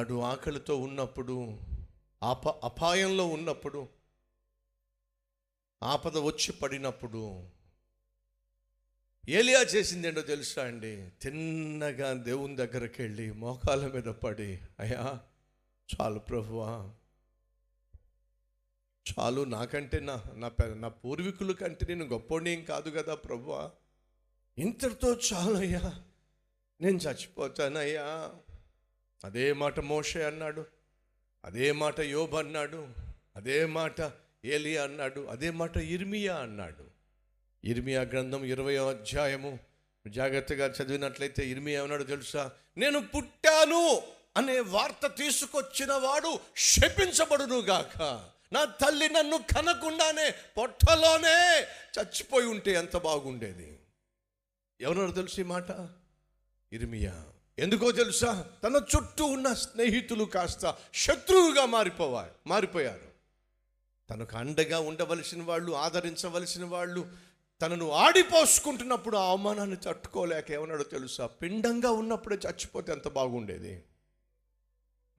నాడు ఆకలితో ఉన్నప్పుడు అప అపాయంలో ఉన్నప్పుడు ఆపద వచ్చి పడినప్పుడు ఏలియా చేసింది ఏంటో తెలుసా అండి? తిన్నగా దేవుని దగ్గరికి వెళ్ళి మోకాల మీద పడి అయ్యా చాలు ప్రభువా. చాలు నాకంటే నా నా నా పూర్వీకుల కంటే నేను గొప్పోడిని ఏం కాదు కదా ప్రభువా. ఇంతటితో చాలయ్యా నేను చచ్చిపోతానయ్యా అదే మాట మోషే అన్నాడు అదే మాట యోబ్ అన్నాడు అదే మాట ఏలియా అన్నాడు అదే మాట ఇర్మియా అన్నాడు. ఇర్మియా గ్రంథం ఇరవయో అధ్యాయము. జాగ్రత్తగా చదివినట్లయితే ఇర్మియా అన్నాడు తెలుసా? నేను పుట్టాను అనే వార్త తీసుకొచ్చిన వాడు శపించబడును గాక నా తల్లి నన్ను కనకుండానే పొట్టలోనే చచ్చిపోయి ఉంటే ఎంత బాగుండేది? ఎవరన్నా తెలుసు ఈ మాట? ఇర్మియా. ఎందుకో తెలుసా? తన చుట్టూ ఉన్న స్నేహితులు కాస్త శత్రువుగా మారిపోవా మారిపోయారు. తనకు అండగా ఉండవలసిన వాళ్ళు ఆదరించవలసిన వాళ్ళు తనను ఆడిపోసుకుంటున్నప్పుడు ఆ అవమానాన్ని తట్టుకోలేక ఏమన్నాడో తెలుసా? పిండంగా ఉన్నప్పుడే చచ్చిపోతే ఎంత బాగుండేది?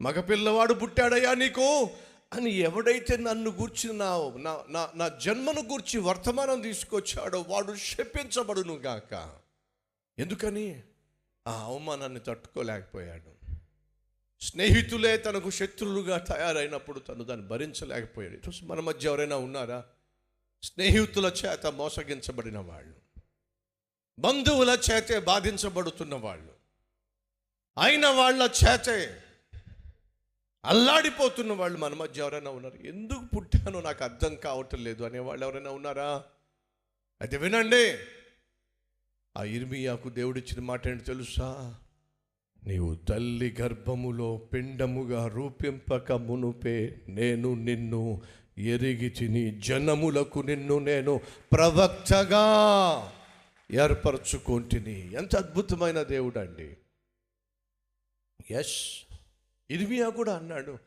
మగపిల్లవాడు పుట్టాడయ్యా నీకు? అని ఎవడైతే నన్ను గూర్చి నా నా నా నా జన్మను గూర్చి వర్తమానం తీసుకొచ్చాడో వాడు శపించబడును గాక ఎందుకని? ఆ అవమానాన్ని తట్టుకోలేకపోయాడు. స్నేహితులే తనకు శత్రువులుగా తయారైనప్పుడు తను దాన్ని భరించలేకపోయాడు. ఈరోజు మన మధ్య ఎవరైనా ఉన్నారా? స్నేహితుల చేత మోసగించబడిన వాళ్ళు బంధువుల చేతే బాధించబడుతున్న వాళ్ళు అయిన వాళ్ళ చేతే అల్లాడిపోతున్న వాళ్ళు మన మధ్య ఎవరైనా ఉన్నారు? ఎందుకు పుట్టానో నాకు అర్థం కావటం లేదు అనేవాళ్ళు ఎవరైనా ఉన్నారా? అయితే వినండి. ఆ ఇర్మియాకు దేవుడిచ్చిన మాట ఏంటి తెలుసా? నీవు తల్లి గర్భములో పిండముగా రూపింపక మునుపే నేను నిన్ను ఎరిగి తిని జనములకు నిన్ను నేను ప్రవక్తగా ఏర్పరచుకుంటుని. ఎంత అద్భుతమైన దేవుడు అండి ఎస్ ఇర్మియా కూడా అన్నాడు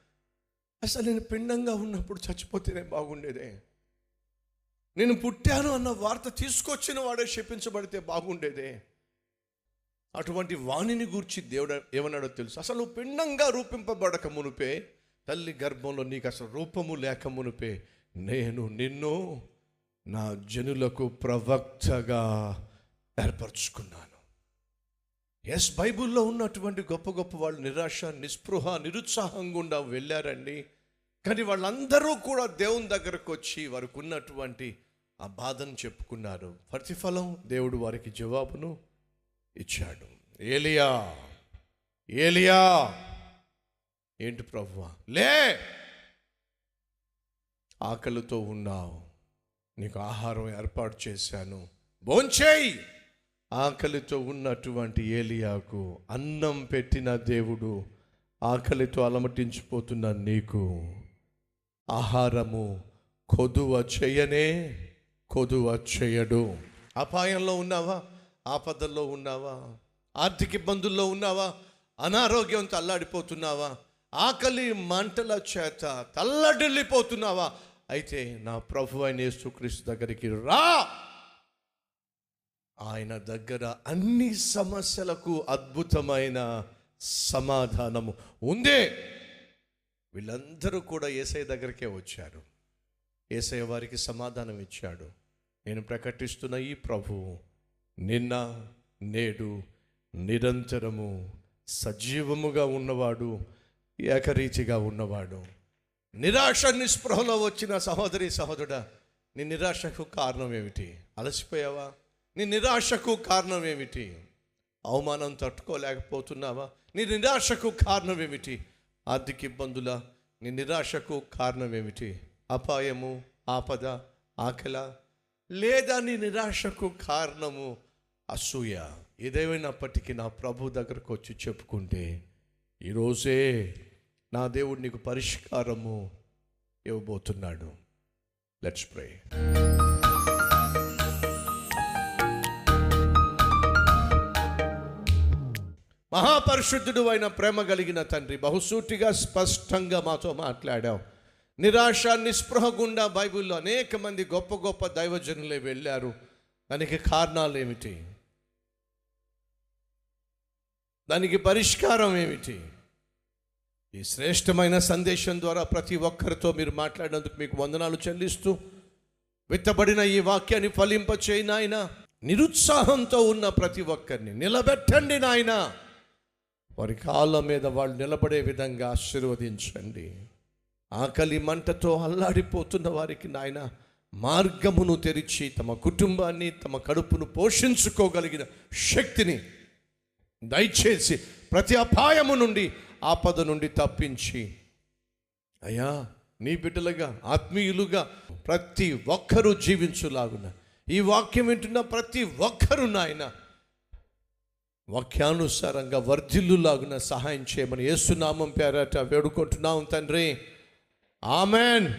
అసలు నేను పిండంగా ఉన్నప్పుడు చచ్చిపోతేనే బాగుండేదే. నేను పుట్టాను అన్న వార్త తీసుకొచ్చిన వాడే శపించబడితే బాగుండేదే. అటువంటి వాణిని గూర్చి దేవుడు ఏమన్నాడో తెలుసు. అసలు పిండంగా రూపింపబడక మునుపే తల్లి గర్భంలో నీకు అసలు రూపము లేక మునుపే నేను నిన్ను నా జనులకు ప్రవక్తగా ఏర్పరచుకున్నాను. ఎస్ బైబుల్లో ఉన్నటువంటి గొప్ప గొప్ప వాళ్ళు నిరాశ నిస్పృహ నిరుత్సాహం గుండా వెళ్ళారండి. కానీ వాళ్ళందరూ కూడా దేవుని దగ్గరకు వచ్చి వారికి ఉన్నటువంటి ఆ బాధను చెప్పుకున్నారు. ప్రతిఫలం దేవుడు వారికి జవాబును ఇచ్చాడు. ఏలియా! ఏలియా! ఏంటి ప్రభువా లే! ఆకలితో ఉన్నావు. నీకు ఆహారం ఏర్పాటు చేశాను. భోంచేయి! ఆకలితో ఉన్నటువంటి ఏలియాకు అన్నం పెట్టిన దేవుడు ఆకలితో అలమటించిపోతున్న నీకు ఆహారము కొదువ చేయనే కొదువ చేయడు. అపాయంలో ఉన్నావా? ఆపదల్లో ఉన్నావా? ఆర్థిక ఇబ్బందుల్లో ఉన్నావా? అనారోగ్యంతో అల్లాడిపోతున్నావా? ఆకలి మంటల చేత తల్లడిల్లిపోతున్నావా? అయితే నా ప్రభు అయిన యేసుక్రీస్తు దగ్గరికి రా. ఆయన దగ్గర అన్ని సమస్యలకు అద్భుతమైన సమాధానము ఉందే. వీళ్ళందరూ కూడా ఏసఐ దగ్గరికే వచ్చారు. ఏసఐ వారికి సమాధానం ఇచ్చాడు. నేను ప్రకటిస్తున్న ఈ ప్రభువు నిన్న నేడు నిరంతరము సజీవముగా ఉన్నవాడు ఏకరీతిగా ఉన్నవాడు. నిరాశ నిస్పృహలో వచ్చిన సహోదరి సహోదరుడా నీ నిరాశకు కారణం ఏమిటి? అలసిపోయావా? నీ నిరాశకు కారణం ఏమిటి? అవమానం తట్టుకోలేకపోతున్నావా? నీ నిరాశకు కారణం ఏమిటి? ఆర్థిక ఇబ్బందుల నీ నిరాశకు కారణం ఏమిటి అపాయము ఆపద ఆకల లేదా నీ నిరాశకు కారణము? అసూయ ఏదేమైనప్పటికీ నా ప్రభు దగ్గరకు వచ్చి చెప్పుకుంటే ఈరోజే నా దేవుడు నీకు పరిష్కారము ఇవ్వబోతున్నాడు. లెట్స్ ప్రే మహాపరిశుద్ధుడు అయిన ప్రేమ కలిగిన తండ్రి బహుసూటిగా స్పష్టంగా మాతో మాట్లాడావు. నిరాశ నిస్పృహ గుండా బైబిల్లో అనేక మంది గొప్ప గొప్ప దైవజనులే వెళ్ళారు. దానికి కారణాలు ఏమిటి? దానికి పరిష్కారం ఏమిటి? ఈ శ్రేష్టమైన సందేశం ద్వారా ప్రతి ఒక్కరితో మీరు మాట్లాడినందుకు మీకు వందనాలు చెల్లిస్తూ విత్తబడిన ఈ వాక్యాన్ని ఫలింపచేయి నాయన. నిరుత్సాహంతో ఉన్న ప్రతి ఒక్కరిని నిలబెట్టండి నాయన. వారి కాళ్ళ మీద వాళ్ళు నిలబడే విధంగా ఆశీర్వదించండి. ఆకలి మంటతో అల్లాడిపోతున్న వారికి నాయన మార్గమును తెరిచి తమ కుటుంబాన్ని తమ కడుపును పోషించుకోగలిగిన శక్తిని దయచేసి ప్రతి అపాయము నుండి ఆపద నుండి తప్పించి. అయ్యా నీ బిడ్డలుగా ఆత్మీయులుగా ప్రతి ఒక్కరూ జీవించులాగున. ఈ వాక్యం వింటున్న ప్రతి ఒక్కరు నాయన వాక్యానుసారంగా వర్ధిల్లులాగున సహాయం చేయమని ఏసునామం పేరట వేడుకుంటున్నాం తండ్రి. ఆమెన్.